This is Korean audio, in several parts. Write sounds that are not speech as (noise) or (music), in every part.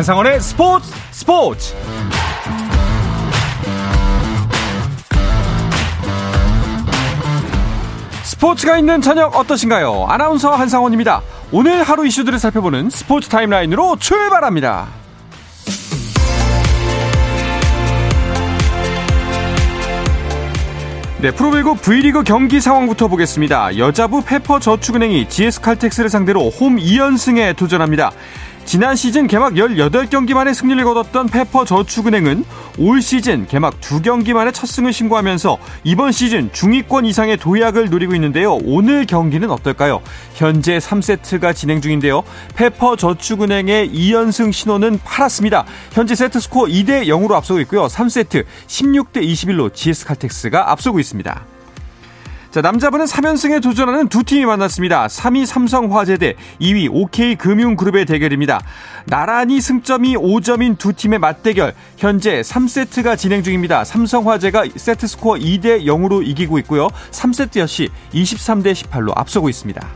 한상원의 스포츠 스포츠 스포츠가 있는 저녁 어떠신가요? 아나운서 한상원입니다. 오늘 하루 이슈들을 살펴보는 스포츠 타임라인으로 출발합니다. 네, 프로배구 V리그 경기 상황부터 보겠습니다. 여자부 페퍼 저축은행이 GS칼텍스를 상대로 홈 2연승에 도전합니다. 지난 시즌 개막 18경기 만에 승리를 거뒀던 페퍼 저축은행은 올 시즌 개막 2경기 만에 첫 승을 신고하면서 이번 시즌 중위권 이상의 도약을 노리고 있는데요. 오늘 경기는 어떨까요? 현재 3세트가 진행 중인데요. 페퍼 저축은행의 2연승 신호는 파랗습니다. 현재 세트 스코어 2대 0으로 앞서고 있고요. 3세트 16대 21로 GS칼텍스가 앞서고 있습니다. 자, 남자부는 3연승에 도전하는 두 팀이 만났습니다. 3위 삼성화재 대 2위 OK금융그룹의 대결입니다. 나란히 승점이 5점인 두 팀의 맞대결. 현재 3세트가 진행 중입니다. 삼성화재가 세트 스코어 2대 0으로 이기고 있고요. 3세트 역시 23대 18로 앞서고 있습니다.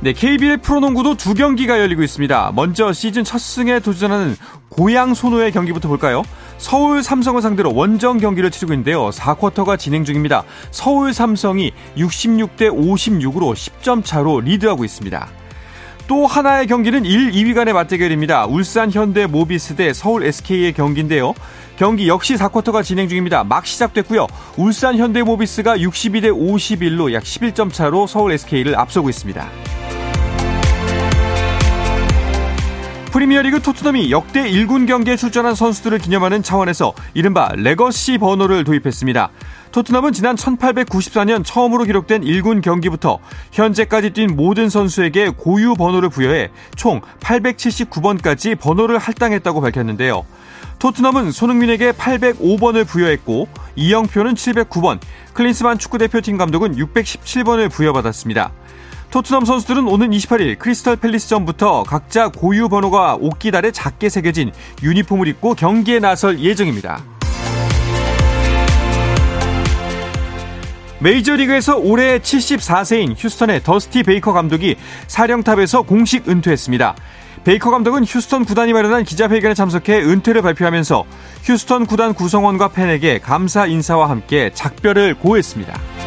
네, KBL 프로농구도 두 경기가 열리고 있습니다. 먼저 시즌 첫 승에 도전하는 고양 소노의 경기부터 볼까요? 서울 삼성을 상대로 원정 경기를 치르고 있는데요. 4쿼터가 진행 중입니다. 서울 삼성이 66대 56으로 10점 차로 리드하고 있습니다. 또 하나의 경기는 1, 2위 간의 맞대결입니다. 울산 현대 모비스 대 서울 SK의 경기인데요. 경기 역시 4쿼터가 진행 중입니다. 막 시작됐고요. 울산 현대 모비스가 62대 51로 약 11점 차로 서울 SK를 앞서고 있습니다. 프리미어리그 토트넘이 역대 1군 경기에 출전한 선수들을 기념하는 차원에서 이른바 legacy 번호를 도입했습니다. 토트넘은 지난 1894년 처음으로 기록된 1군 경기부터 현재까지 뛴 모든 선수에게 고유 번호를 부여해 총 879번까지 번호를 할당했다고 밝혔는데요. 토트넘은 손흥민에게 805번을 부여했고 이영표는 709번, 클린스만 축구대표팀 감독은 617번을 부여받았습니다. 토트넘 선수들은 오는 28일 크리스탈 팰리스전부터 각자 고유 번호가 옷기달에 작게 새겨진 유니폼을 입고 경기에 나설 예정입니다. 메이저리그에서 올해 74세인 휴스턴의 더스티 베이커 감독이 사령탑에서 공식 은퇴했습니다. 베이커 감독은 휴스턴 구단이 마련한 기자회견에 참석해 은퇴를 발표하면서 휴스턴 구단 구성원과 팬에게 감사 인사와 함께 작별을 고했습니다.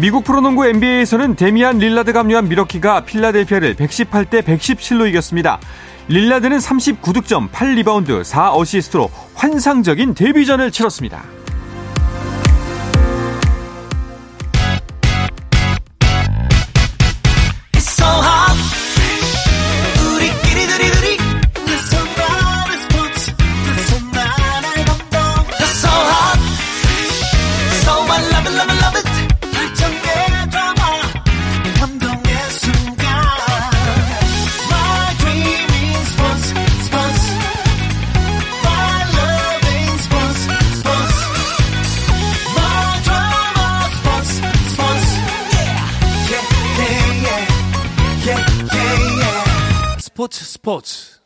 미국 프로농구 NBA에서는 데미안 릴라드가 합류한 밀워키가 필라델피아를 118대 117로 이겼습니다. 릴라드는 39득점, 8리바운드, 4어시스트로 환상적인 데뷔전을 치렀습니다. 스포츠 스포츠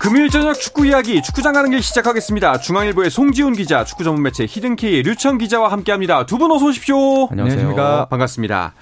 금요일 저녁 축구 이야기 축구장 가는 길 시작하겠습니다. 중앙일보의 송지훈 기자, 축구 전문 매체 히든케이의 류청 기자와 함께합니다. 두 분 어서 오십시오. 안녕하세요. 반갑습니다.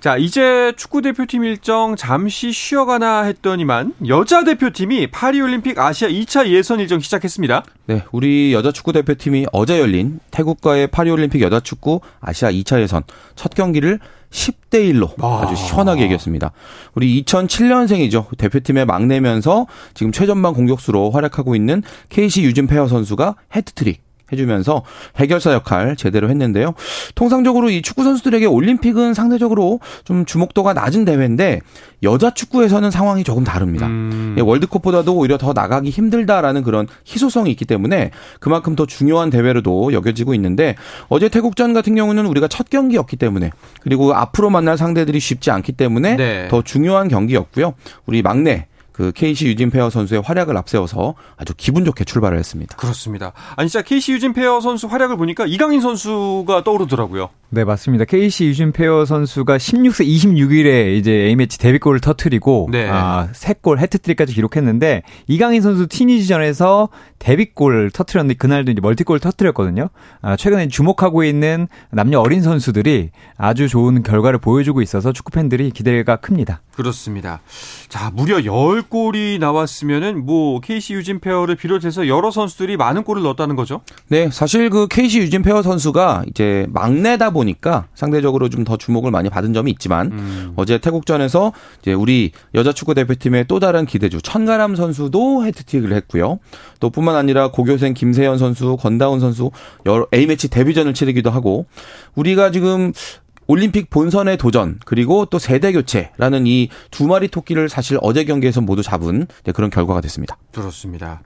자, 이제 축구 대표팀 일정 잠시 쉬어가나 했더니만 여자 대표팀이 파리 올림픽 아시아 2차 예선 일정 시작했습니다. 네, 우리 여자 축구 대표팀이 어제 열린 태국과의 파리 올림픽 여자 축구 아시아 2차 예선 첫 경기를 10대 1로 아주 시원하게 이겼습니다. 우리 2007년생이죠. 대표팀의 막내면서 지금 최전방 공격수로 활약하고 있는 케이시 유진 페어 선수가 해트트릭 해주면서 해결사 역할 제대로 했는데요. 통상적으로 이 축구 선수들에게 올림픽은 상대적으로 좀 주목도가 낮은 대회인데 여자 축구에서는 상황이 조금 다릅니다. 음. 예, 월드컵보다도 오히려 더 나가기 힘들다라는 그런 희소성이 있기 때문에 그만큼 더 중요한 대회로도 여겨지고 있는데 어제 태국전 같은 경우는 우리가 첫 경기였기 때문에 그리고 앞으로 만날 상대들이 쉽지 않기 때문에 네. 더 중요한 경기였고요. 우리 막내 그 케이시 유진 페어 선수의 활약을 앞세워서 아주 기분 좋게 출발을 했습니다. 그렇습니다. 아니 진짜 케이시 유진 페어 선수 활약을 보니까 이강인 선수가 떠오르더라고요. 네, 맞습니다. 케이시 유진 페어 선수가 16세 26일에 이제 A매치 데뷔골을 터트리고 네. 아, 3골 해트트릭까지 기록했는데 이강인 선수 튀니지전에서 데뷔골 터트렸는데 그날도 이제 멀티골 터트렸거든요. 아, 최근에 주목하고 있는 남녀 어린 선수들이 아주 좋은 결과를 보여주고 있어서 축구 팬들이 기대가 큽니다. 그렇습니다. 자, 무려 10 골이 나왔으면은 뭐 케이시 유진 페어를 비롯해서 여러 선수들이 많은 골을 넣었다는 거죠? 네, 사실 그 케이시 유진 페어 선수가 이제 막내다 보니까 상대적으로 좀 더 주목을 많이 받은 점이 있지만 음. 어제 태국전에서 이제 우리 여자 축구 대표팀의 또 다른 기대주 천가람 선수도 헤트트릭을 했고요. 또 뿐만 아니라 고교생 김세현 선수, 권다운 선수 여러 A매치 데뷔전을 치르기도 하고 우리가 지금 올림픽 본선의 도전 그리고 또 세대 교체라는 이 두 마리 토끼를 사실 어제 경기에서 모두 잡은 그런 결과가 됐습니다. 그렇습니다.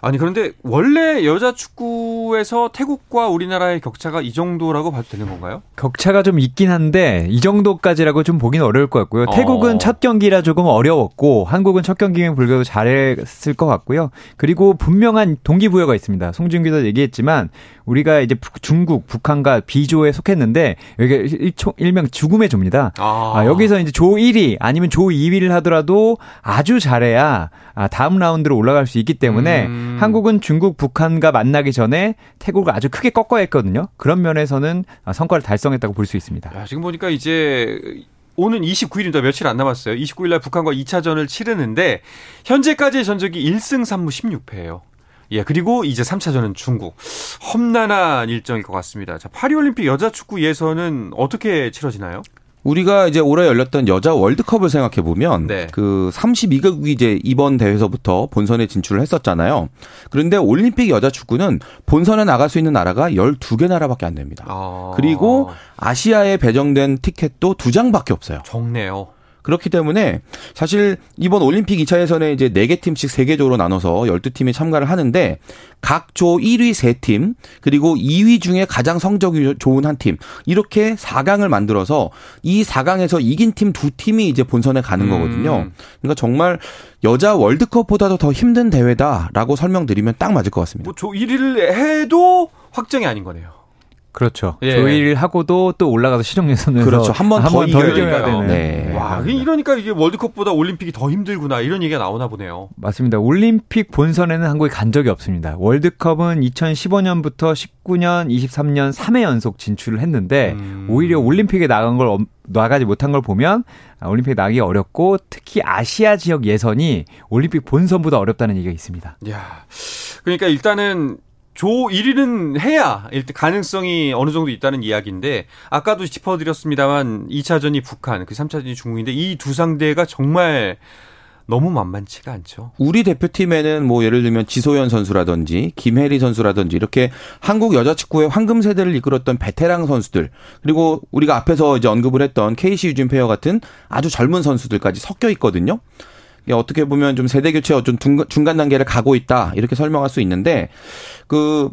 아니 그런데 원래 여자 축구에서 태국과 우리나라의 격차가 이 정도라고 봐도 되는 건가요? 격차가 좀 있긴 한데 이 정도까지라고 좀 보기는 어려울 것 같고요. 어. 태국은 첫 경기라 조금 어려웠고 한국은 첫 경기면 불구하고 잘했을 것 같고요. 그리고 분명한 동기부여가 있습니다. 송준기도 얘기했지만 우리가 이제 중국, 북한과 B조에 속했는데 여기가 일총, 일명 죽음의 조입니다. 아. 아, 여기서 이제 조 1위 아니면 조 2위를 하더라도 아주 잘해야 아, 다음 라운드로 올라갈 수 있기 때문에 음. 한국은 중국, 북한과 만나기 전에 태국을 아주 크게 꺾어야 했거든요. 그런 면에서는 성과를 달성했다고 볼 수 있습니다. 야, 지금 보니까 이제 오는 29일입니다. 며칠 안 남았어요. 29일 날 북한과 2차전을 치르는데 현재까지의 전적이 1승 3무 16패예요. 예, 그리고 이제 3차전은 중국. 험난한 일정일 것 같습니다. 자, 파리올림픽 여자 축구 예선은 어떻게 치러지나요? 우리가 이제 올해 열렸던 여자 월드컵을 생각해 보면 네. 그 32개국이 이제 이번 대회에서부터 본선에 진출을 했었잖아요. 그런데 올림픽 여자 축구는 본선에 나갈 수 있는 나라가 12개 나라밖에 안 됩니다. 아. 그리고 아시아에 배정된 티켓도 두 장밖에 없어요. 적네요. 그렇기 때문에 사실 이번 올림픽 2차 예선에 이제 4개 팀씩 3개 조로 나눠서 12팀이 참가를 하는데 각 조 1위 3팀 그리고 2위 중에 가장 성적이 좋은 한 팀 이렇게 4강을 만들어서 이 4강에서 이긴 팀 두 팀이 이제 본선에 가는 음. 거거든요. 그러니까 정말 여자 월드컵보다도 더 힘든 대회다라고 설명드리면 딱 맞을 것 같습니다. 뭐 조 1위를 해도 확정이 아닌 거네요. 그렇죠. 예. 조일 하고도 또 올라가서 실용 예선에서 그렇죠. 한 번더 이겨야 되는. 네. 와, 이러니까 이게 월드컵보다 올림픽이 더 힘들구나 이런 얘기가 나오나 보네요. 맞습니다. 올림픽 본선에는 한국이 간 적이 없습니다. 월드컵은 2015년부터 19년, 23년 3회 연속 진출을 했는데 음. 오히려 올림픽에 나간 걸 나가지 못한 걸 보면 올림픽 나기 어렵고 특히 아시아 지역 예선이 올림픽 본선보다 어렵다는 얘기가 있습니다. 야. 그러니까 일단은 조 1위는 해야 일단 가능성이 어느 정도 있다는 이야기인데 아까도 짚어드렸습니다만 2차전이 북한, 그 3차전이 중국인데 이 두 상대가 정말 너무 만만치가 않죠. 우리 대표팀에는 뭐 예를 들면 지소연 선수라든지 김혜리 선수라든지 이렇게 한국 여자 축구의 황금 세대를 이끌었던 베테랑 선수들 그리고 우리가 앞에서 이제 언급을 했던 KC 유진 페어 같은 아주 젊은 선수들까지 섞여 있거든요. 어떻게 보면 좀 세대 교체 좀 중간 단계를 가고 있다. 이렇게 설명할 수 있는데 그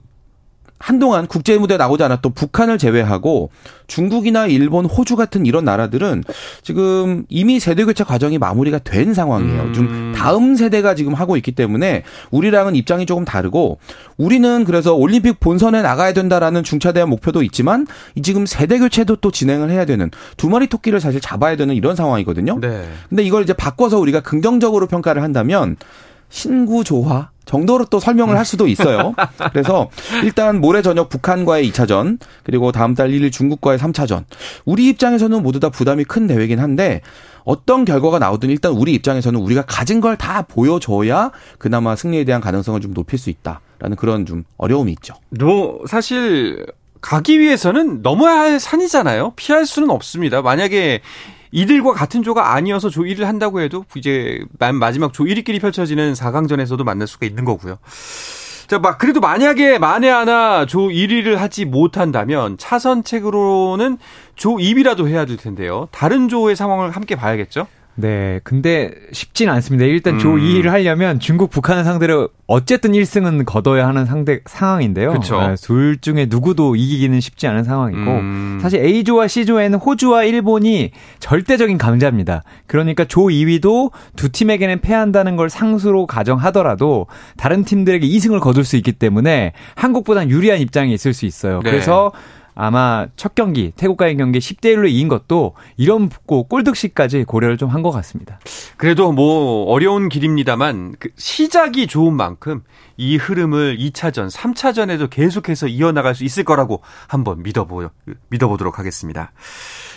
한동안 국제 무대에 나오지 않았던 북한을 제외하고 중국이나 일본, 호주 같은 이런 나라들은 지금 이미 세대 교체 과정이 마무리가 된 상황이에요. 음. 좀 다음 세대가 지금 하고 있기 때문에 우리랑은 입장이 조금 다르고 우리는 그래서 올림픽 본선에 나가야 된다라는 중차대한 목표도 있지만 지금 세대 교체도 또 진행을 해야 되는 두 마리 토끼를 사실 잡아야 되는 이런 상황이거든요. 네. 근데 이걸 이제 바꿔서 우리가 긍정적으로 평가를 한다면 신구 조화 정도로 또 설명을 할 수도 있어요. 그래서 일단 모레 저녁 북한과의 2차전 그리고 다음 달 1일 중국과의 3차전 우리 입장에서는 모두 다 부담이 큰 대회긴 한데 어떤 결과가 나오든 일단 우리 입장에서는 우리가 가진 걸 다 보여줘야 그나마 승리에 대한 가능성을 좀 높일 수 있다라는 그런 좀 어려움이 있죠. 뭐 사실 가기 위해서는 넘어야 할 산이잖아요. 피할 수는 없습니다. 만약에 이들과 같은 조가 아니어서 조 1을 한다고 해도 이제 마지막 조 1위끼리 펼쳐지는 4강전에서도 만날 수가 있는 거고요. 자, 막 그래도 만약에 만에 하나 조 1위를 하지 못한다면 차선책으로는 조 2위라도 해야 될 텐데요. 다른 조의 상황을 함께 봐야겠죠? 네, 근데 쉽진 않습니다. 일단 음. 조 2위를 하려면 중국, 북한을 상대로 어쨌든 1승은 거둬야 하는 상대 상황인데요. 그쵸. 네, 둘 중에 누구도 이기기는 쉽지 않은 상황이고 음. 사실 A조와 C조에는 호주와 일본이 절대적인 강자입니다. 그러니까 조 2위도 두 팀에게는 패한다는 걸 상수로 가정하더라도 다른 팀들에게 2승을 거둘 수 있기 때문에 한국보단 유리한 입장에 있을 수 있어요. 네. 그래서 아마 첫 경기 태국과의 경기 10대 1로 이긴 것도 이런 꼭 골득시까지 고려를 좀 한 것 같습니다. 그래도 뭐 어려운 길입니다만 그 시작이 좋은 만큼 이 흐름을 2차전, 3차전에도 계속해서 이어나갈 수 있을 거라고 한번 믿어보 믿어보도록 하겠습니다.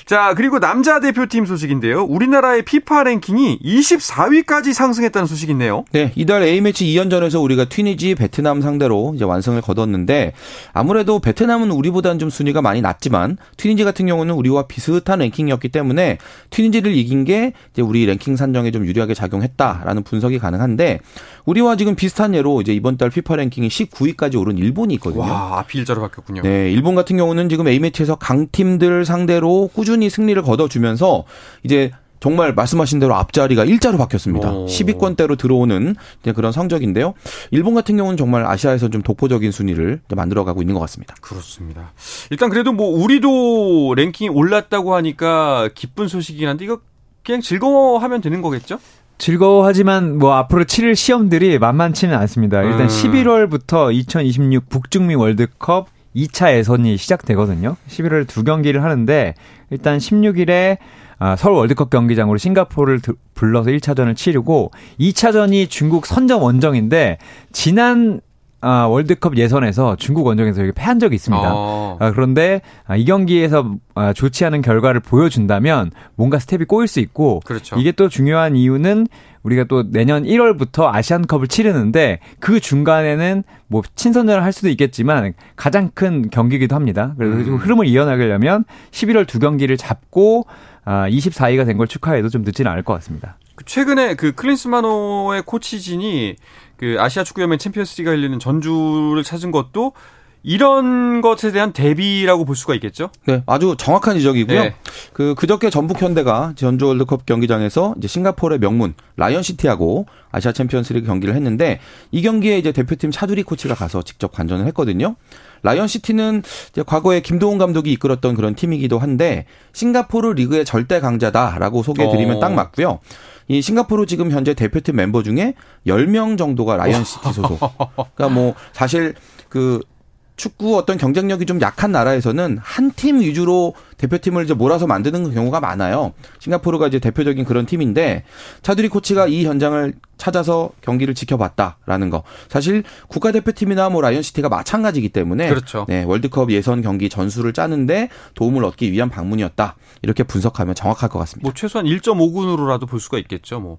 자, 그리고 남자 대표팀 소식인데요. 우리나라의 피파 랭킹이 24위까지 상승했다는 소식이 있네요. 네, 이달 A매치 2연전에서 우리가 튀니지, 베트남 상대로 이제 완승을 거뒀는데 아무래도 베트남은 우리보다는 좀 순위가 많이 낮지만 튀니지 같은 경우는 우리와 비슷한 랭킹이었기 때문에 튀니지를 이긴 게 이제 우리 랭킹 산정에 좀 유리하게 작용했다라는 분석이 가능한데 우리와 지금 비슷한 예로 이제 이번 달 피파 랭킹이 19위까지 오른 일본이 있거든요. 와, 앞이 일자로 바뀌었군요. 네, 일본 같은 경우는 지금 A매치에서 강팀들 상대로 꾸준히 승리를 거둬주면서 이제 정말 말씀하신 대로 앞자리가 일자로 바뀌었습니다. 오. 10위권대로 들어오는 그런 성적인데요. 일본 같은 경우는 정말 아시아에서 좀 독보적인 순위를 만들어가고 있는 것 같습니다. 그렇습니다. 일단 그래도 뭐 우리도 랭킹이 올랐다고 하니까 기쁜 소식이긴 한데 이거 그냥 즐거워하면 되는 거겠죠? 즐거워하지만 뭐 앞으로 치를 시험들이 만만치는 않습니다. 일단 음. 11월부터 2026 북중미 월드컵 2차 예선이 시작되거든요. 11월 두 경기를 하는데 일단 16일에 아, 서울 월드컵 경기장으로 싱가포르를 드- 불러서 1차전을 치르고 2차전이 중국 선점 원정인데 지난 아, 월드컵 예선에서 중국 원정에서 패한 적이 있습니다. 어. 아, 그런데 아, 이 경기에서 아, 좋지 않은 결과를 보여준다면 뭔가 스텝이 꼬일 수 있고 그렇죠. 이게 또 중요한 이유는 우리가 또 내년 1월부터 아시안컵을 치르는데 그 중간에는 뭐 친선전을 할 수도 있겠지만 가장 큰 경기이기도 합니다. 그래서 음. 좀 흐름을 이어나가려면 11월 두 경기를 잡고 아, 24위가 된 걸 축하해도 좀 늦지는 않을 것 같습니다. 그 최근에 그 클린스만호의 코치진이 그 아시아 축구연맹 챔피언스리그가 열리는 전주를 찾은 것도 이런 것에 대한 대비라고 볼 수가 있겠죠? 네, 아주 정확한 지적이고요. 네. 그 그저께 전북 현대가 전주 월드컵 경기장에서 이제 싱가포르의 명문 라이언 시티하고 아시아 챔피언스리그 경기를 했는데 이 경기에 이제 대표팀 차두리 코치가 가서 직접 관전을 했거든요. 라이언 시티는 이제 과거에 김도훈 감독이 이끌었던 그런 팀이기도 한데 싱가포르 리그의 절대 강자다라고 소개해드리면 어. 딱 맞고요. 이 싱가포르 지금 현재 대표팀 멤버 중에 10명 정도가 라이언 시티 소속. 그러니까 뭐 사실 그 축구 어떤 경쟁력이 좀 약한 나라에서는 한 팀 위주로 대표팀을 이제 몰아서 만드는 경우가 많아요. 싱가포르가 이제 대표적인 그런 팀인데 차두리 코치가 이 현장을 찾아서 경기를 지켜봤다라는 거. 사실 국가대표팀이나 뭐 라이언시티가 마찬가지이기 때문에 그렇죠. 네, 월드컵 예선 경기 전술을 짜는데 도움을 얻기 위한 방문이었다. 이렇게 분석하면 정확할 것 같습니다. 뭐 최소한 1.5군으로라도 볼 수가 있겠죠. 뭐.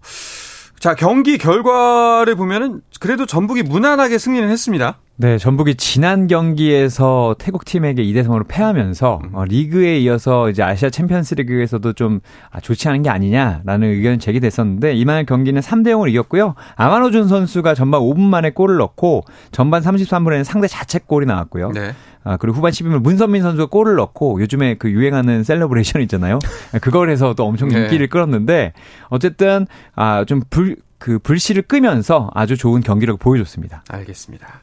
자, 경기 결과를 보면은 그래도 전북이 무난하게 승리를 했습니다. 네, 전북이 지난 경기에서 태국 팀에게 2대 3으로 패하면서 어, 리그에 이어서 이제 아시아 챔피언스 리그에서도 좀 아, 좋지 않은 게 아니냐라는 의견이 제기됐었는데 이날 경기는 3대 0으로 이겼고요. 아마노준 선수가 전반 5분 만에 골을 넣고 전반 33분에는 상대 자책골이 나왔고요. 네. 아, 그리고 후반 12분 문선민 선수가 골을 넣고 요즘에 그 유행하는 celebration 있잖아요. (laughs) 그걸 해서 또 엄청 네. 인기를 끌었는데 어쨌든 아, 좀 불, 그 불씨를 끄면서 아주 좋은 경기력을 보여줬습니다. 알겠습니다.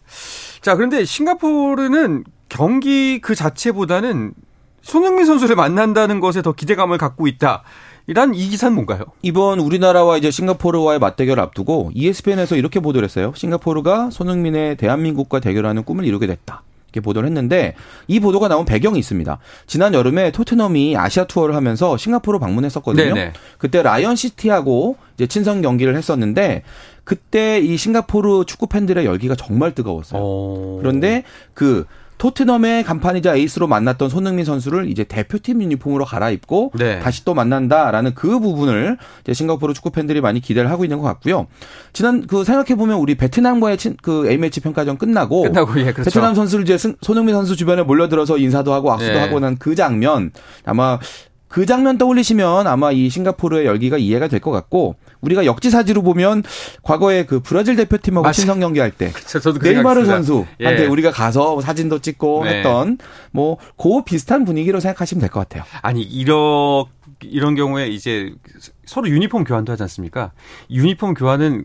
자, 그런데 싱가포르는 경기 그 자체보다는 손흥민 선수를 만난다는 것에 더 기대감을 갖고 있다. 이란 이 기사는 뭔가요? 이번 우리나라와 이제 싱가포르와의 맞대결 앞두고 ESPN에서 이렇게 보도를 했어요. 싱가포르가 손흥민의 대한민국과 대결하는 꿈을 이루게 됐다. 이렇게 보도를 했는데 이 보도가 나온 배경이 있습니다. 지난 여름에 토트넘이 아시아 투어를 하면서 싱가포르 방문했었거든요. 네네. 그때 라이언 시티하고 이제 친선 경기를 했었는데 그때 이 싱가포르 축구 팬들의 열기가 정말 뜨거웠어요. 어... 그런데 그 토트넘의 간판이자 에이스로 만났던 손흥민 선수를 이제 대표팀 유니폼으로 갈아입고 네. 다시 또 만난다라는 그 부분을 이제 싱가포르 축구 팬들이 많이 기대를 하고 있는 것 같고요. 지난 그 생각해 보면 우리 베트남과의 친, 그 A 매치 평가전 끝나고, 끝나고 예, 그렇죠. 베트남 선수를 이제 승- 손흥민 선수 주변에 몰려들어서 인사도 하고 악수도 네. 하고 난 그 장면 아마 그 장면 떠올리시면 아마 이 싱가포르의 열기가 이해가 될 것 같고 우리가 역지사지로 보면 과거에 그 브라질 대표팀하고 맞아요. 친선 경기할 때 저도 그 네이마르. 선수한테 예. 우리가 가서 사진도 찍고 네. 했던 뭐 그 비슷한 분위기로 생각하시면 될 것 같아요. 아니 이런 이런 경우에 이제 서로 유니폼 교환도 하지 않습니까? 유니폼 교환은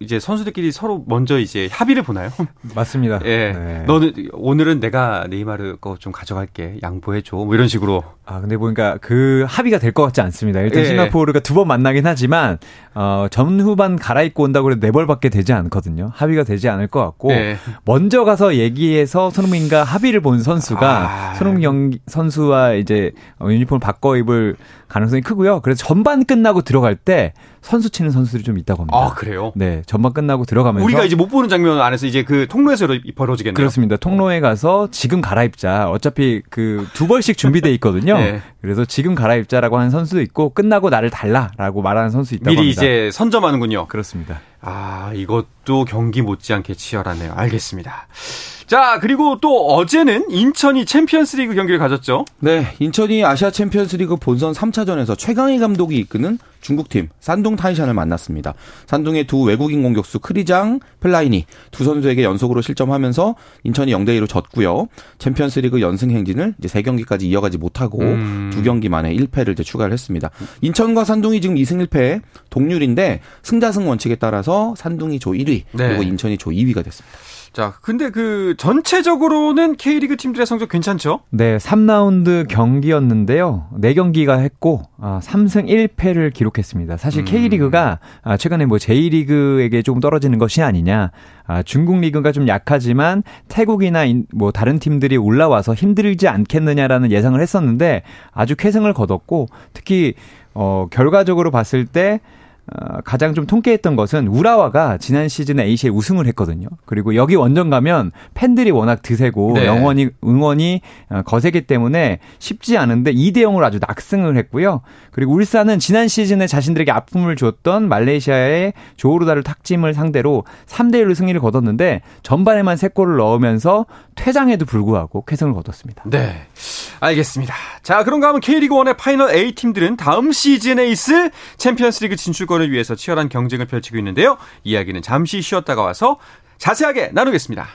이제 선수들끼리 서로 먼저 이제 합의를 보나요? (laughs) 맞습니다. 예. 네. 너는 오늘은 내가 네이마르 거 좀 가져갈게. 양보해 줘. 뭐 이런 식으로. 아, 근데 보니까 그 합의가 될 것 같지 않습니다. 일단 예. 싱가포르가 두 번 만나긴 하지만, 어, 전후반 갈아입고 온다고 해도 네 벌밖에 되지 않거든요. 합의가 되지 않을 것 같고, 예. 먼저 가서 얘기해서 손흥민과 합의를 본 선수가 아. 손흥민 경- 선수와 이제 어, 유니폼을 바꿔 입을 가능성이 크고요. 그래서 전반 끝나고 들어갈 때 선수 치는 선수들이 좀 있다고 합니다. 아, 그래요? 네, 전반 끝나고 들어가면서 우리가 이제 못 보는 장면 안에서 이제 그 통로에서 벌어지겠네요. 그렇습니다. 통로에 가서 지금 갈아입자. 어차피 그 두 벌씩 준비돼 있거든요. 네. 그래서 지금 갈아입자라고 하는 선수도 있고 끝나고 나를 달라라고 말하는 선수 있다고 미리 합니다. 이제 선점하는군요. 그렇습니다. 아, 이것 도 경기 못지않게 치열하네요. 알겠습니다. 자, 그리고 또 어제는 인천이 챔피언스 리그 경기를 가졌죠. 네, 인천이 아시아 챔피언스 리그 본선 3차전에서 최강희 감독이 이끄는 중국팀 산둥 타이샨을 만났습니다. 산둥의 두 외국인 공격수 크리장, 펠라이니 두 선수에게 연속으로 실점하면서 인천이 0대 2로 졌고요. 챔피언스 리그 연승 행진을 이제 세 경기까지 이어가지 못하고 음. 두 경기 만에 1패를 이제 추가를 했습니다. 인천과 산둥이 지금 2승 1패 동률인데 승자승 원칙에 따라서 산둥이 조 1위 네. 그리고 인천이 조 2위가 됐습니다. 자, 근데 그 전체적으로는 K리그 팀들의 성적 괜찮죠? 네, 3라운드 경기였는데요. 4경기가 했고 아, 3승 1패를 기록했습니다. 사실 음. K리그가 아, 최근에 뭐 J리그에게 조금 떨어지는 것이 아니냐. 아, 중국 리그가 좀 약하지만 태국이나 인- 뭐 다른 팀들이 올라와서 힘들지 않겠느냐라는 예상을 했었는데 아주 쾌승을 거뒀고 특히 어 결과적으로 봤을 때 어, 가장 좀 통쾌했던 것은 우라와가 지난 시즌에 ACL 우승을 했거든요. 그리고 여기 원정 가면 팬들이 워낙 드세고 네. 영원히 응원이 어, 거세기 때문에 쉽지 않은데 2대 0으로 아주 낙승을 했고요. 그리고 울산은 지난 시즌에 자신들에게 아픔을 줬던 말레이시아의 조오르다를 탁짐을 상대로 3대 1로 승리를 거뒀는데 전반에만 3골을 넣으면서 퇴장에도 불구하고 쾌승을 거뒀습니다. 네. 알겠습니다. 자, 그런가 하면 K리그 1의 파이널 A 팀들은 다음 시즌에 있을 챔피언스 리그 진출 권을 위해서 치열한 경쟁을 펼치고 있는데요. 이야기는 잠시 쉬었다가 와서 자세하게 나누겠습니다.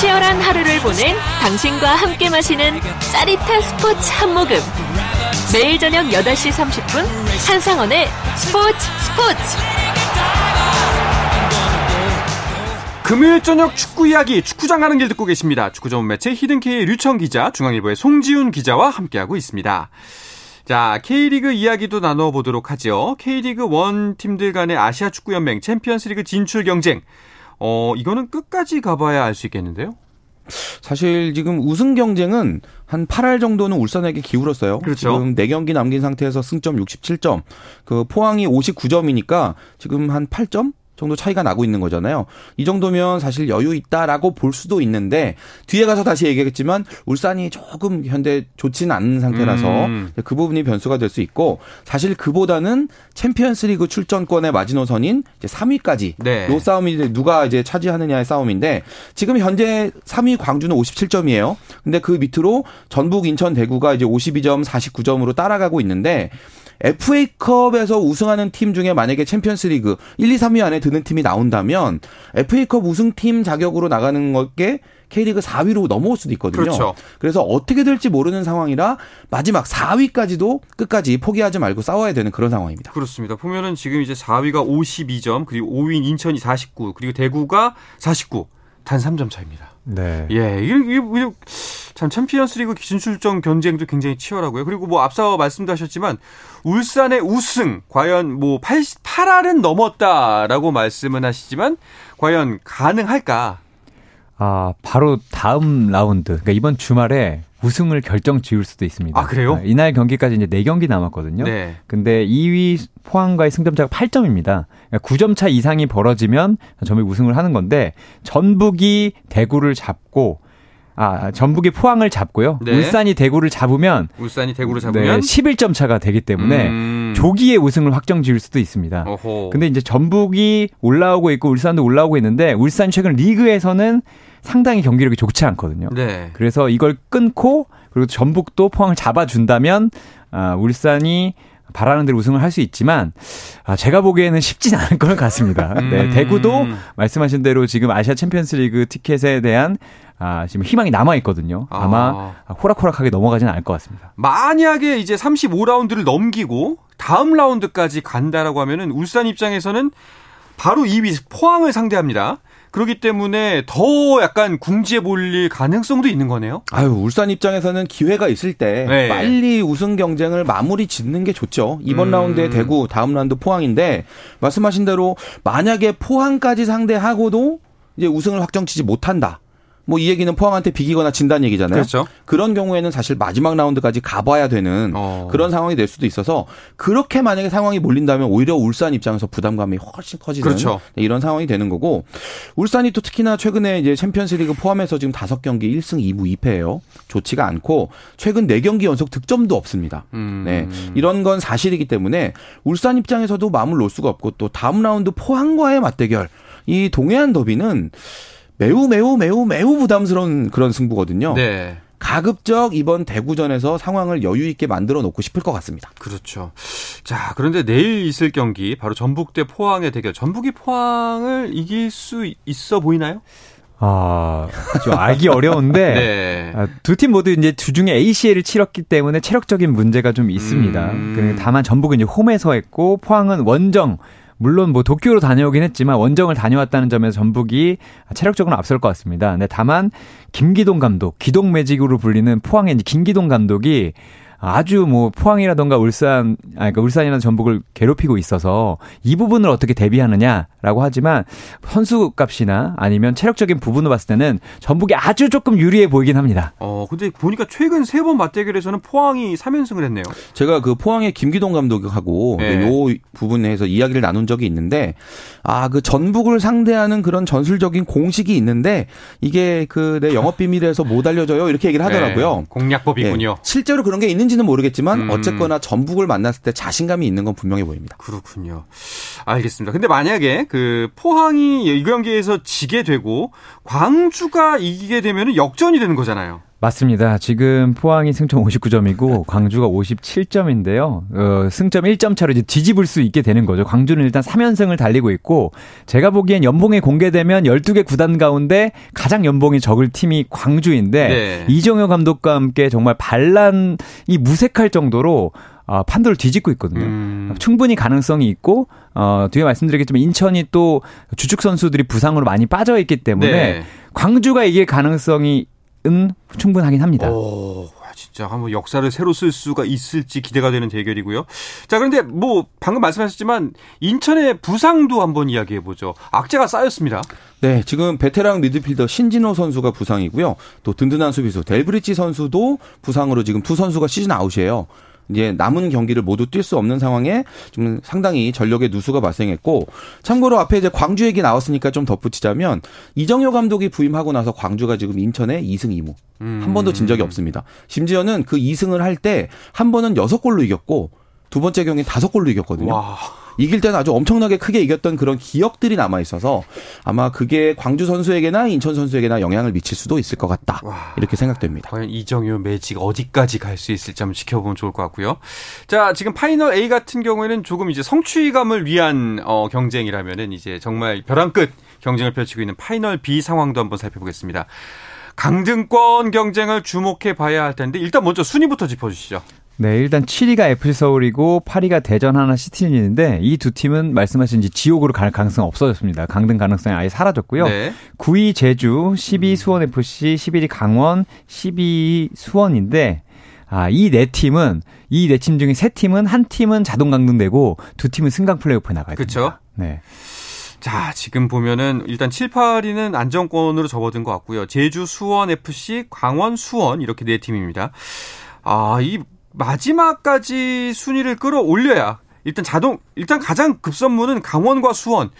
치열한 하루를 보낸 당신과 함께 마시는 짜릿한 스포츠 한 모금. 매일 저녁 8시 30분 한상원의 스포츠 스포츠. 금요일 저녁 축구 이야기 축구장 가는 길 듣고 계십니다. 축구 전문 매체 히든K의 류청 기자, 중앙일보의 송지훈 기자와 함께하고 있습니다. 자, K리그 이야기도 나눠보도록 하죠. K리그 1 팀들 간의 아시아 축구연맹 챔피언스리그 진출 경쟁. 어, 이거는 끝까지 가봐야 알 수 있겠는데요? 사실 지금 우승 경쟁은 한 8할 정도는 울산에게 기울었어요. 그렇죠. 지금 4경기 남긴 상태에서 승점 67점. 그 포항이 59점이니까 지금 한 8점 정도 차이가 나고 있는 거잖아요. 이 정도면 사실 여유 있다라고 볼 수도 있는데 뒤에 가서 다시 얘기하겠지만 울산이 조금 현재 좋지는 않은 상태라서 음. 그 부분이 변수가 될 수 있고 사실 그보다는 챔피언스리그 출전권의 마지노선인 이제 3위까지 네. 요 싸움이 누가 이제 차지하느냐의 싸움인데 지금 현재 3위 광주는 57점이에요. 근데 그 밑으로 전북, 인천, 대구가 이제 52점, 49점으로 따라가고 있는데 FA컵에서 우승하는 팀 중에 만약에 챔피언스리그 1, 2, 3위 안에 드는 팀이 나온다면 FA컵 우승팀 자격으로 나가는 것게 K리그 4위로 넘어올 수도 있거든요. 그렇죠. 그래서 어떻게 될지 모르는 상황이라 마지막 4위까지도 끝까지 포기하지 말고 싸워야 되는 그런 상황입니다. 그렇습니다. 보면은 지금 이제 4위가 52점, 그리고 5위인 인천이 49, 그리고 대구가 49. 단 3점 차입니다. 네. 예, 이게, 이게, 참 챔피언스리그 진출전 경쟁도 굉장히 치열하고요. 그리고 뭐 앞서 말씀도 하셨지만 울산의 우승 과연 뭐 80, 8할은 넘었다라고 말씀은 하시지만 과연 가능할까? 아, 바로 다음 라운드. 그러니까 이번 주말에 우승을 결정 지을 수도 있습니다. 아, 그래요? 이날 경기까지 이제 4경기 남았거든요. 네. 근데 2위 포항과의 승점차가 8점입니다. 그러니까 9점 차 이상이 벌어지면 전북이 우승을 하는 건데 전북이 대구를 잡고 아, 전북이 포항을 잡고요. 네. 울산이 대구를 잡으면 울산이 대구를 네, 잡으면 11점 차가 되기 때문에 음. 조기에 우승을 확정 지을 수도 있습니다. 어허. 근데 이제 전북이 올라오고 있고 울산도 올라오고 있는데 울산 최근 리그에서는 상당히 경기력이 좋지 않거든요. 네. 그래서 이걸 끊고 그리고 전북도 포항을 잡아준다면 아, 울산이 바라는 대로 우승을 할 수 있지만 아, 제가 보기에는 쉽진 않을 것 같습니다. (laughs) 네, 음. 대구도 말씀하신 대로 지금 아시아 챔피언스리그 티켓에 대한 아, 지금 희망이 남아 있거든요. 아마 호락호락하게 넘어가지는 않을 것 같습니다. 만약에 이제 35라운드를 넘기고 다음 라운드까지 간다라고 하면은 울산 입장에서는 바로 2위 포항을 상대합니다. 그렇기 때문에 더 약간 궁지에 몰릴 가능성도 있는 거네요. 아유, 울산 입장에서는 기회가 있을 때 네. 빨리 우승 경쟁을 마무리 짓는 게 좋죠. 이번 음. 라운드에 대구, 다음 라운드 포항인데 말씀하신 대로 만약에 포항까지 상대하고도 이제 우승을 확정치지 못한다. 뭐 이 얘기는 포항한테 비기거나 진다는 얘기잖아요. 그렇죠. 런 경우에는 사실 마지막 라운드까지 가봐야 되는 어. 그런 상황이 될 수도 있어서 그렇게 만약에 상황이 몰린다면 오히려 울산 입장에서 부담감이 훨씬 커지는 그렇죠. 네, 이런 상황이 되는 거고 울산이 또 특히나 최근에 이제 챔피언스리그 포함해서 지금 다섯 경기 1승 2무 2패예요. 좋지가 않고 최근 4경기 연속 득점도 없습니다. 음. 네. 이런 건 사실이기 때문에 울산 입장에서도 마음을 놓을 수가 없고 또 다음 라운드 포항과의 맞대결 이 동해안 더비는 매우 매우 매우 매우 부담스러운 그런 승부거든요. 네. 가급적 이번 대구전에서 상황을 여유 있게 만들어 놓고 싶을 것 같습니다. 그렇죠. 자, 그런데 내일 있을 경기 바로 전북 대 포항의 대결. 전북이 포항을 이길 수 있어 보이나요? 아, 좀 알기 어려운데 (laughs) 네. 아, 두팀 모두 이제 주중에 ACL을 치렀기 때문에 체력적인 문제가 좀 있습니다. 음. 그 다만 전북은 이제 홈에서 했고 포항은 원정 물론 뭐 도쿄로 다녀오긴 했지만 원정을 다녀왔다는 점에서 전북이 체력적으로 앞설 것 같습니다. 근데 다만 김기동 감독, 기동 매직으로 불리는 포항의 김기동 감독이 아주 뭐 포항이라던가 울산, 아 그러니까 울산이나 전북을 괴롭히고 있어서 이 부분을 어떻게 대비하느냐라고 하지만 선수 값이나 아니면 체력적인 부분을 봤을 때는 전북이 아주 조금 유리해 보이긴 합니다. 어, 근데 보니까 최근 세 번 맞대결에서는 포항이 3연승을 했네요. 제가 그 포항의 김기동 감독하고 네. 요 부분에서 이야기를 나눈 적이 있는데 아 그 전북을 상대하는 그런 전술적인 공식이 있는데 이게 그 내 영업 비밀에서 못 알려져요 이렇게 얘기를 하더라고요. 네, 공략법이군요. 예. 실제로 그런 게 있는 지는 모르겠지만 음. 어쨌거나 전북을 만났을 때 자신감이 있는 건 분명해 보입니다. 그렇군요. 알겠습니다. 근데 만약에 그 포항이 이 경기에서 지게 되고 광주가 이기게 되면 역전이 되는 거잖아요. 맞습니다. 지금 포항이 승점 59점이고 광주가 57점인데요. 어, 승점 1점 차로 이제 뒤집을 수 있게 되는 거죠. 광주는 일단 3연승을 달리고 있고 제가 보기엔 연봉이 공개되면 12개 구단 가운데 가장 연봉이 적을 팀이 광주인데 네. 이정효 감독과 함께 정말 반란이 무색할 정도로 아, 판도를 뒤집고 있거든요. 음. 충분히 가능성이 있고 어 뒤에 말씀드리겠지만 인천이 또 주축 선수들이 부상으로 많이 빠져 있기 때문에 네. 광주가 이길 가능성이 은 충분하긴 합니다. 오, 와, 진짜 한번 역사를 새로 쓸 수가 있을지 기대가 되는 대결이고요. 자, 그런데 뭐 방금 말씀하셨지만 인천의 부상도 한번 이야기해 보죠. 악재가 쌓였습니다. 네, 지금 베테랑 미드필더 신진호 선수가 부상이고요. 또 든든한 수비수 델브리지 선수도 부상으로 지금 두 선수가 시즌 아웃이에요. 이제 남은 경기를 모두 뛸 수 없는 상황에 좀 상당히 전력의 누수가 발생했고 참고로 앞에 이제 광주 얘기 나왔으니까 좀 덧붙이자면 이정효 감독이 부임하고 나서 광주가 지금 인천에 2승 2무 한 번도 진 적이 없습니다. 심지어는 그 2승을 할 때 한 번은 6골로 이겼고 두 번째 경기 5골로 이겼거든요. 와. 이길 때는 아주 엄청나게 크게 이겼던 그런 기억들이 남아 있어서 아마 그게 광주 선수에게나 인천 선수에게나 영향을 미칠 수도 있을 것 같다. 와. 이렇게 생각됩니다. 과연 이정효 매직 어디까지 갈 수 있을지 한번 지켜보면 좋을 것 같고요. 자, 지금 파이널 A 같은 경우에는 조금 이제 성취감을 위한 어, 경쟁이라면은 이제 정말 벼랑 끝 경쟁을 펼치고 있는 파이널 B 상황도 한번 살펴보겠습니다. 강등권 경쟁을 주목해 봐야 할 텐데 일단 먼저 순위부터 짚어주시죠. 네, 일단 7위가 FC 서울이고 8위가 대전 하나 시티즌인데 이 두 팀은 말씀하신 지옥으로 갈 가능성 없어졌습니다. 강등 가능성이 아예 사라졌고요. 네. 9위 제주, 10위 수원 FC, 11위 강원, 12위 수원인데 아, 이 네 팀은 이 네 팀 중에 세 팀은 한 팀은 자동 강등되고 두 팀은 승강 플레이오프에 나가야 됩니다. 그쵸. 네. 자, 지금 보면은 일단 7, 8위는 안정권으로 접어든 것 같고요. 제주, 수원 FC, 강원, 수원 이렇게 네 팀입니다. 아, 이 마지막까지 순위를 끌어올려야 일단 자동 일단 가장 급선무는 강원과 수원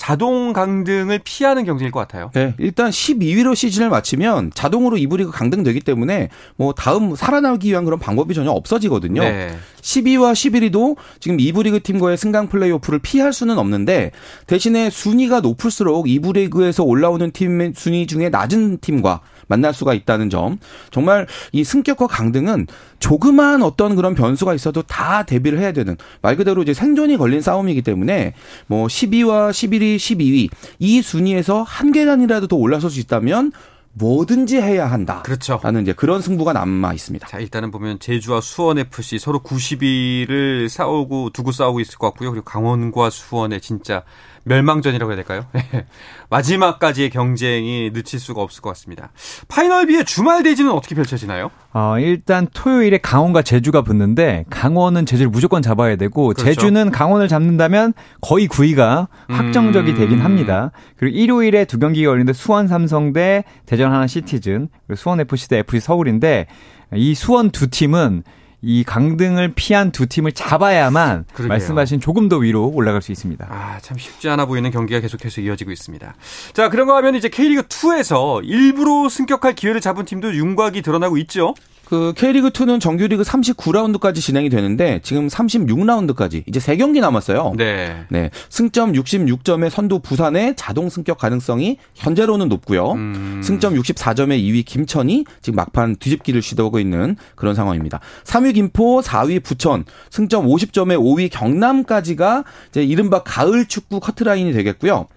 자동 강등을 피하는 경쟁일 것 같아요. 네, 일단 12위로 시즌을 마치면 자동으로 2부 리그 강등되기 때문에 뭐 다음 살아나기 위한 그런 방법이 전혀 없어지거든요. 네. 12위와 11위도 지금 2부 리그 팀과의 승강 플레이오프를 피할 수는 없는데 대신에 순위가 높을수록 2부 리그에서 올라오는 팀 순위 중에 낮은 팀과 만날 수가 있다는 점. 정말 이 승격과 강등은 조그마한 어떤 그런 변수가 있어도 다 대비를 해야 되는 말 그대로 이제 생존이 걸린 싸움이기 때문에 뭐 12와 11위, 12위 이 순위에서 한 계단이라도 더 올라설 수 있다면 뭐든지 해야 한다. 그렇죠. 라는 이제 그런 승부가 남아 있습니다. 자, 일단은 보면 제주와 수원 FC 서로 9위를 싸우고 두고 싸우고 있을 것 같고요. 그리고 강원과 수원의 진짜 멸망전이라고 해야 될까요? (laughs) 마지막까지의 경쟁이 늦출 수가 없을 것 같습니다. 파이널 B의 주말 대진은 어떻게 펼쳐지나요? 어, 일단 토요일에 강원과 제주가 붙는데 강원은 제주를 무조건 잡아야 되고 그렇죠. 제주는 강원을 잡는다면 거의 9위가 확정적이 음. 되긴 합니다. 그리고 일요일에 두 경기가 열리는데 수원 삼성 대 대전 하나 시티즌 그리고 수원 FC 대 FC 서울인데 이 수원 두 팀은 이 강등을 피한 두 팀을 잡아야만 그러게요. 말씀하신 조금 더 위로 올라갈 수 있습니다. 아, 참 쉽지 않아 보이는 경기가 계속해서 이어지고 있습니다. 자, 그런가 하면 이제 K리그 2에서 일부러 승격할 기회를 잡은 팀도 윤곽이 드러나고 있죠. 그 K리그 2는 정규리그 39라운드까지 진행이 되는데 지금 36라운드까지 이제 3경기 남았어요. 네. 네. 승점 66점의 선두 부산의 자동 승격 가능성이 현재로는 높고요. 음. 승점 64점의 2위 김천이 지금 막판 뒤집기를 시도하고 있는 그런 상황입니다. 3위 김포, 4위 부천, 승점 50점의 5위 경남까지가 이제 이른바 가을 축구 커트라인이 되겠고요.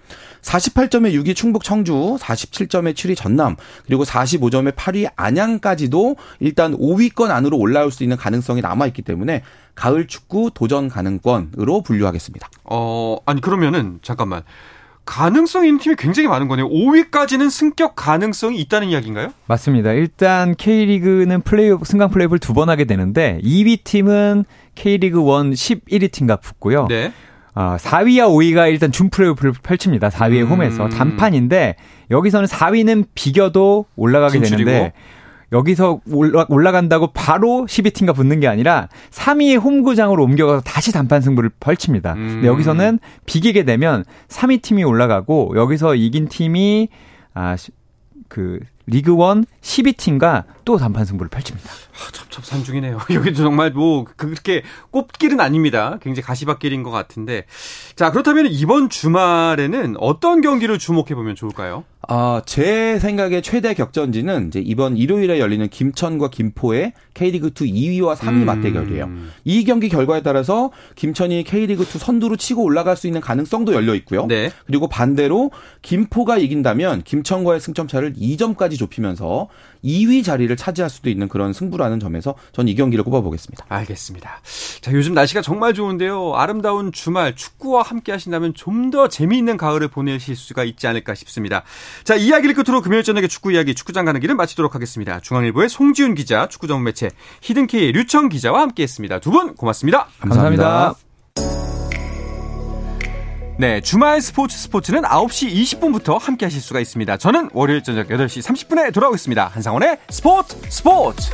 48점의 6위 충북 청주, 47점의 7위 전남, 그리고 45점의 8위 안양까지도 일단 5위권 안으로 올라올 수 있는 가능성이 남아 있기 때문에 가을 축구 도전 가능권으로 분류하겠습니다. 어, 아니 그러면은 잠깐만. 가능성 있는 팀이 굉장히 많은 거네요. 5위까지는 승격 가능성이 있다는 이야기인가요? 맞습니다. 일단 K리그는 플레이오프 승강 플레이오프를 두 번 하게 되는데 2위 팀은 K리그 1 11위 팀과 붙고요. 네. 아, 4위와 5위가 일단 준 플레이오프를 펼칩니다. 4위의 음. 홈에서 단판인데 여기서는 4위는 비겨도 올라가게 진출이고. 되는데 여기서 올라, 올라간다고 바로 12팀과 붙는 게 아니라 3위의 홈구장으로 옮겨가서 다시 단판 승부를 펼칩니다. 음. 근데 여기서는 비기게 되면 3위 팀이 올라가고 여기서 이긴 팀이 아, 시- 그 리그 1 12팀과 또 단판 승부를 펼칩니다. 아, 첩첩산 중이네요. (laughs) 여기도 정말 뭐 그렇게 꽃길은 아닙니다. 굉장히 가시밭길인 것 같은데. 자, 그렇다면 이번 주말에는 어떤 경기를 주목해 보면 좋을까요? 아, 제 생각에 최대 격전지는 이제 이번 일요일에 열리는 김천과 김포의 K리그 2 2위와 3위 음. 맞대결이에요. 이 경기 결과에 따라서 김천이 K리그 2 선두로 치고 올라갈 수 있는 가능성도 열려 있고요. 네. 그리고 반대로 김포가 이긴다면 김천과의 승점 차를 2점까지 좁히면서 2위 자리를 차지할 수도 있는 그런 승부라는 점에서 전 이 경기를 꼽아보겠습니다. 알겠습니다. 자, 요즘 날씨가 정말 좋은데요. 아름다운 주말 축구와 함께 하신다면 좀 더 재미있는 가을을 보내실 수가 있지 않을까 싶습니다. 자, 이야기를 끝으로 금요일 저녁에 축구 이야기 축구장 가는 길을 마치도록 하겠습니다. 중앙일보의 송지훈 기자, 축구 전문 매체 히든K의 류청 기자와 함께했습니다. 두 분 고맙습니다. 감사합니다. 네, 주말 스포츠 스포츠는 9시 20분부터 함께 하실 수가 있습니다. 저는 월요일 저녁 8시 30분에 돌아오겠습니다. 한상원의 스포츠 스포츠!